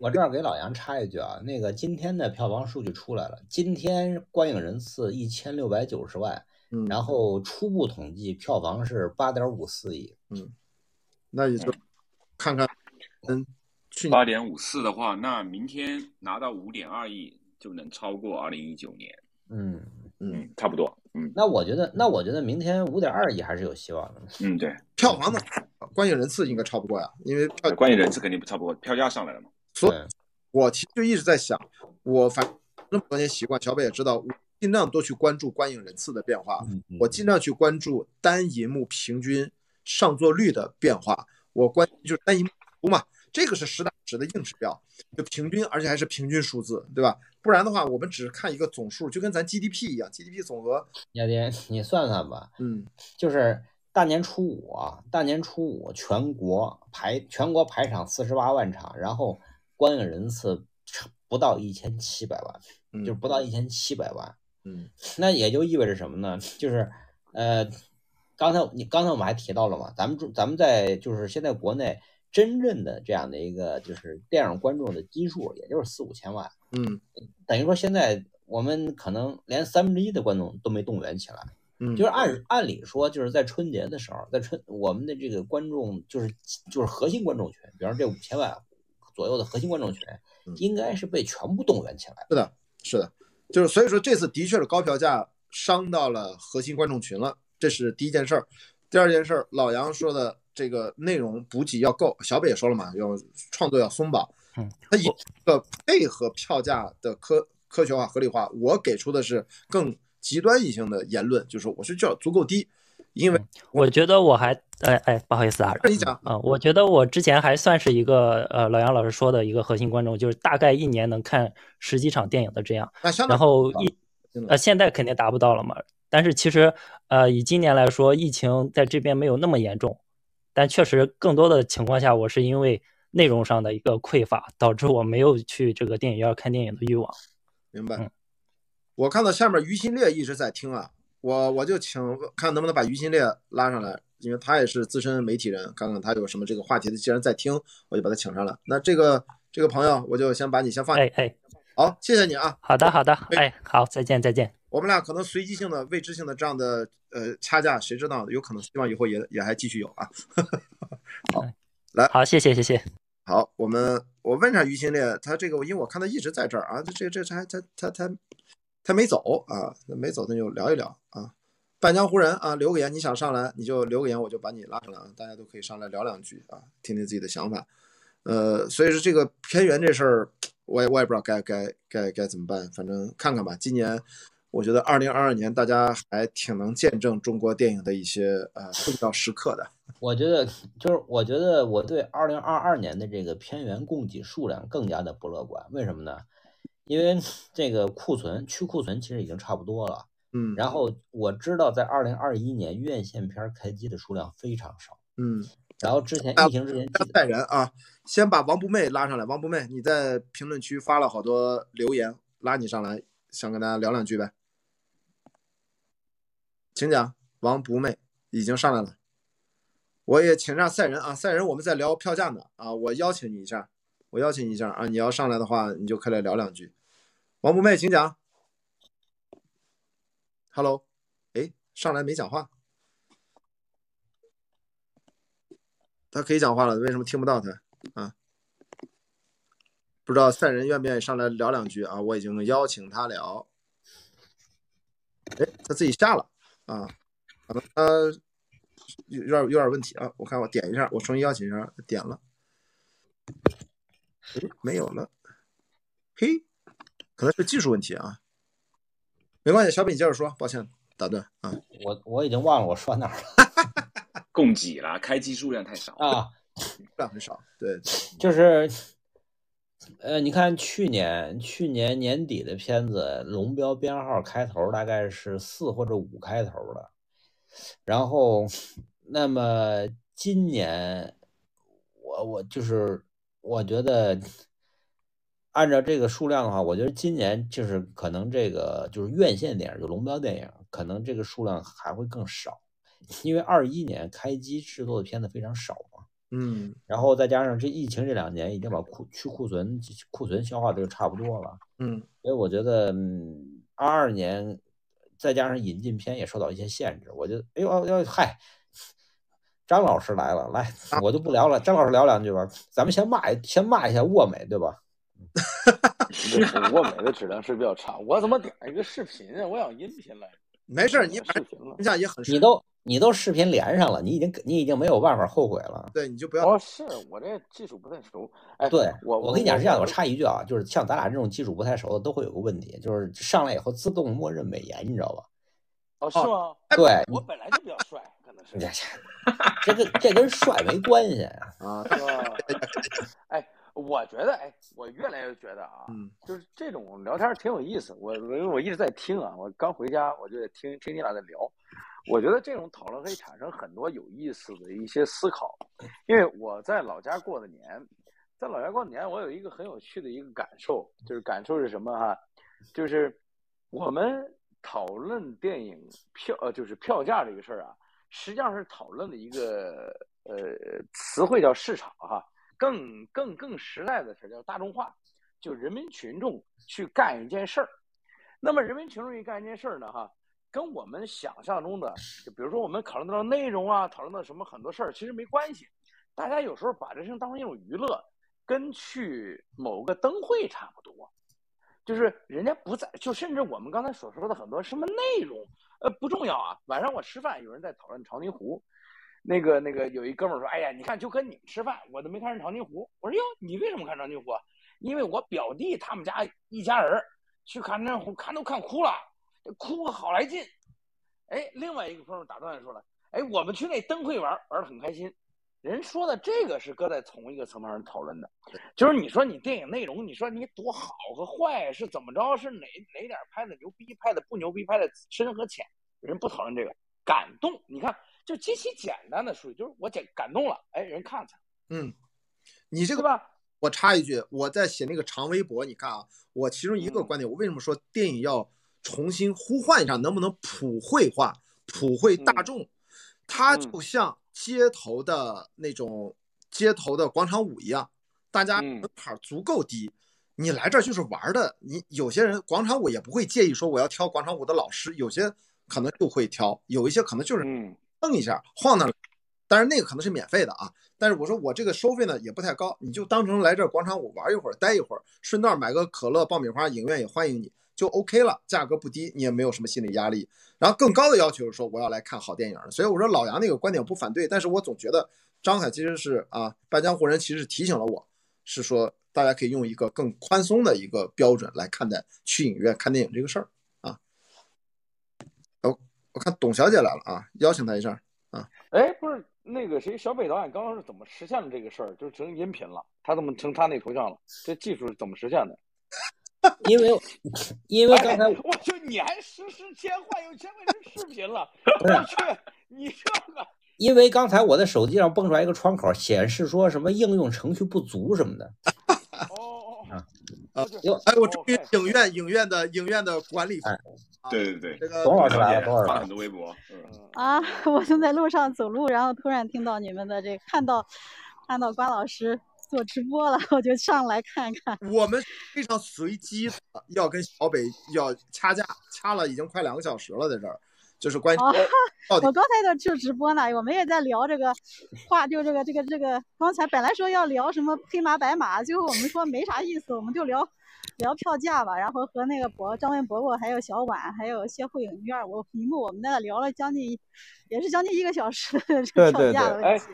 我这儿给老杨插一句啊，那个今天的票房数据出来了，今天观影人次一千六百九十万，嗯，然后初步统计票房是八点五四亿。嗯，那也就看看，嗯，去年八点五四的话，那明天拿到五点二亿就能超过二零一九年。嗯嗯，嗯，差不多。嗯那我觉得，那我觉得明天五点二亿还是有希望的。嗯，对，票房的观影人次应该超不过呀，因为票关键人次肯定不超不过，票价上来了嘛。所以，我其实就一直在想，我反正那么多年习惯，小北也知道，我尽量多去关注观影人次的变化，我尽量去关注单银幕平均上座率的变化，我关就是单银幕图嘛，这个是实打实的硬指标，就平均，而且还是平均数字，对吧？不然的话，我们只是看一个总数，就跟咱 GDP 一样，GDP 总额，亚迪，你算算吧，嗯就是大年初五啊，大年初五全国排全国排场四十八万场，然后观影人次不到一千七百万，嗯，就是不到一千七百万。嗯那也就意味着什么呢？就是呃，刚才你刚才我们还提到了嘛，咱们中咱们在就是现在国内真正的这样的一个就是电影观众的基数，也就是四五千万，嗯等于说现在我们可能连三分之一的观众都没动员起来。嗯，就是按按理说，就是在春节的时候，在春我们的这个观众就是就是核心观众群，比方说这五千万左右的核心观众群嗯，应该是被全部动员起来。是的，是的，就是所以说这次的确是高票价伤到了核心观众群了，这是第一件事儿。第二件事儿，老杨说的这个内容补给要够，小北也说了嘛，要创作要松绑。嗯，他一个配合票价的科科学化、合理化，我给出的是更极端一性的言论，就是我是叫足够低，因为我觉得我还，哎哎，不好意思啊，你讲啊、我觉得我之前还算是一个呃老杨老师说的一个核心观众，就是大概一年能看十几场电影的这样，然后一呃现在肯定达不到了嘛，但是其实呃以今年来说，疫情在这边没有那么严重，但确实更多的情况下，我是因为内容上的一个匮乏，导致我没有去这个电影院看电影的欲望。明白嗯。我看到下面于心烈一直在听啊，我我就请看能不能把于心烈拉上来，因为他也是资深媒体人，看看他有什么这个话题的。既然在听，我就把他请上来。那这个这个朋友，我就先把你先放。哎哎，好，谢谢你啊。好的好的，哎好，再见再见。我们俩可能随机性的、未知性的这样的呃掐架，谁知道？有可能希望以后也也还继续有啊。好，来，好谢谢谢谢。好，我们我问一下于心烈，他这个因为我看他一直在这儿啊，这这这他他他他他没走啊，那没走那就聊一聊啊。半江湖人啊，留个言，你想上来你就留个言，我就把你拉上来啊，大家都可以上来聊两句啊，听听自己的想法。呃，所以说这个偏远这事儿，我也我也不知道该该该该怎么办，反正看看吧。今年我觉得二零二二年大家还挺能见证中国电影的一些呃重要时刻的。我觉得就是，我觉得我对二零二二年的这个片源供给数量更加的不乐观。为什么呢？因为这个库存去库存其实已经差不多了。嗯，然后我知道在二零二一年院线片开机的数量非常少。嗯。然后之前疫情之前加带人啊，先把王不媚拉上来。王不媚，你在评论区发了好多留言，拉你上来，想跟大家聊两句呗，请讲。王不媚已经上来了，我也请上赛人啊，赛人我们在聊票价呢啊，我邀请你一下，我邀请你一下啊，你要上来的话，你就可以来聊两句。王不媚，请讲。Hello，哎，上来没讲话。他可以讲话了，为什么听不到他啊？不知道赛人愿不愿意上来聊两句啊？我已经邀请他聊。哎，他自己下了啊，可能他有有点有点问题啊。我看我点一下，我重新邀请一下，点了，哎，没有了，嘿，可能是技术问题啊。没关系，小北你接着说，抱歉打断啊。我我已经忘了我说哪儿了 供给了，开机数量太少。啊，量很少，对，就是，呃，你看去年去年年底的片子，龙标编号开头大概是四或者五开头的，然后，那么今年我我就是我觉得，按照这个数量的话，我觉得今年就是可能这个就是院线电影，就龙标电影，可能这个数量还会更少，因为二一年开机制作的片子非常少嘛。嗯然后再加上这疫情这两年已经把库去库存库存消化的就差不多了，嗯所以我觉得，嗯，二二年再加上引进片也受到一些限制，我觉得，哎呦呦嗨，张老师来了，来，我就不聊了，张老师聊两句吧，咱们先骂一先骂一下沃美，对吧？对沃美的质量是比较差。我怎么点一个视频啊？我想音频来。没事儿，你视频了评。价也很你都你都视频连上了，你已经你已经没有办法后悔了。对，你就不要哦，是我这技术不太熟。哎，对我我跟你讲是这样，我我插一句啊，就是像咱俩这种技术不太熟的，都会有个问题，就是上来以后自动默认美颜，你知道吧？哦，是吗？对，我本来就比较帅，可能是。这这跟这跟帅没关系啊。啊，是吧？哎，我觉得，哎，我越来越觉得啊，嗯就是这种聊天儿挺有意思。我我因为我一直在听啊，我刚回家我就在听听你俩在聊。我觉得这种讨论可以产生很多有意思的一些思考。因为我在老家过的年，在老家过的年，我有一个很有趣的一个感受，就是感受是什么哈？就是我们讨论电影票呃，就是票价这个事儿啊，实际上是讨论的一个呃词汇叫市场哈，更更更实在的事叫大众化，就人民群众去干一件事儿。那么人民群众去干一件事儿呢哈，跟我们想象中的，就比如说我们讨论到内容啊，讨论到什么很多事儿，其实没关系。大家有时候把这事情当成一种娱乐，跟去某个灯会差不多。就是人家不在，就甚至我们刚才所说的很多什么内容，呃，不重要啊。晚上我吃饭，有人在讨论长津湖，那个那个有一哥们儿说，哎呀，你看就跟你们吃饭，我都没看上长津湖。我说哟，你为什么看长津湖啊？因为我表弟他们家一家人去看长津湖，看都看哭了，哭个好来劲。哎，另外一个朋友打断说了，哎，我们去那灯会玩，玩的很开心。人说的这个是搁在同一个层面上讨论的，就是你说你电影内容，你说你多好和坏是怎么着，是哪哪点拍的牛逼，拍的不牛逼，拍的深和浅，人不讨论这个。感动，你看就极其简单的属于就是我感感动了，哎，人看看，嗯，你这个吧？我插一句，我在写那个长微博，你看啊，我其中一个嗯观点，我为什么说电影要重新呼唤一下，能不能普惠化、普惠大嗯众？它嗯就像街头的那种街头的广场舞一样，大家嗯门槛足够低，你来这儿就是玩儿的。你有些人广场舞也不会介意说我要挑广场舞的老师，有些可能就会挑，有一些可能就是嗯蹬一下晃荡，但是那个可能是免费的啊。但是我说我这个收费呢也不太高，你就当成来这广场舞玩一会儿，待一会儿，顺道买个可乐、爆米花，影院也欢迎你，就 OK 了。价格不低，你也没有什么心理压力。然后更高的要求是说我要来看好电影，所以我说老杨那个观点不反对，但是我总觉得张凯其实是啊，半江湖人其实是提醒了我，是说大家可以用一个更宽松的一个标准来看待去影院看电影这个事儿。我我看董小姐来了啊，邀请她一下啊。哎，不是那个谁，小北导演刚刚是怎么实现了这个事儿？就成音频了，他怎么成他那头像了？这技术是怎么实现的？因为因为刚才哎我去，你还实时切换，又切换成视频了，不是我去，你这个因为刚才我的手机上蹦出来一个窗口，显示说什么应用程序不足什么的。啊哎，我终于哦影院影院的影院的管理对对对，这个董老师来了，董老师发了来了很多微博，啊，我正在路上走路，然后突然听到你们的这个，看到看到关老师做直播了，我就上来看看。我们非常随机的要跟小北要掐架，掐了已经快两个小时了，在这儿，就是关于哦 我刚才在就直播呢，我们也在聊这个 话，就这个这个这个，刚才本来说要聊什么黑马白马，最后我们说没啥意思，我们就聊聊票价吧。然后和那个博张文伯伯还有小婉还有谢慧影院，我一幕我们在那聊了将近也是将近一个小时的这个票对对对哎价的问题。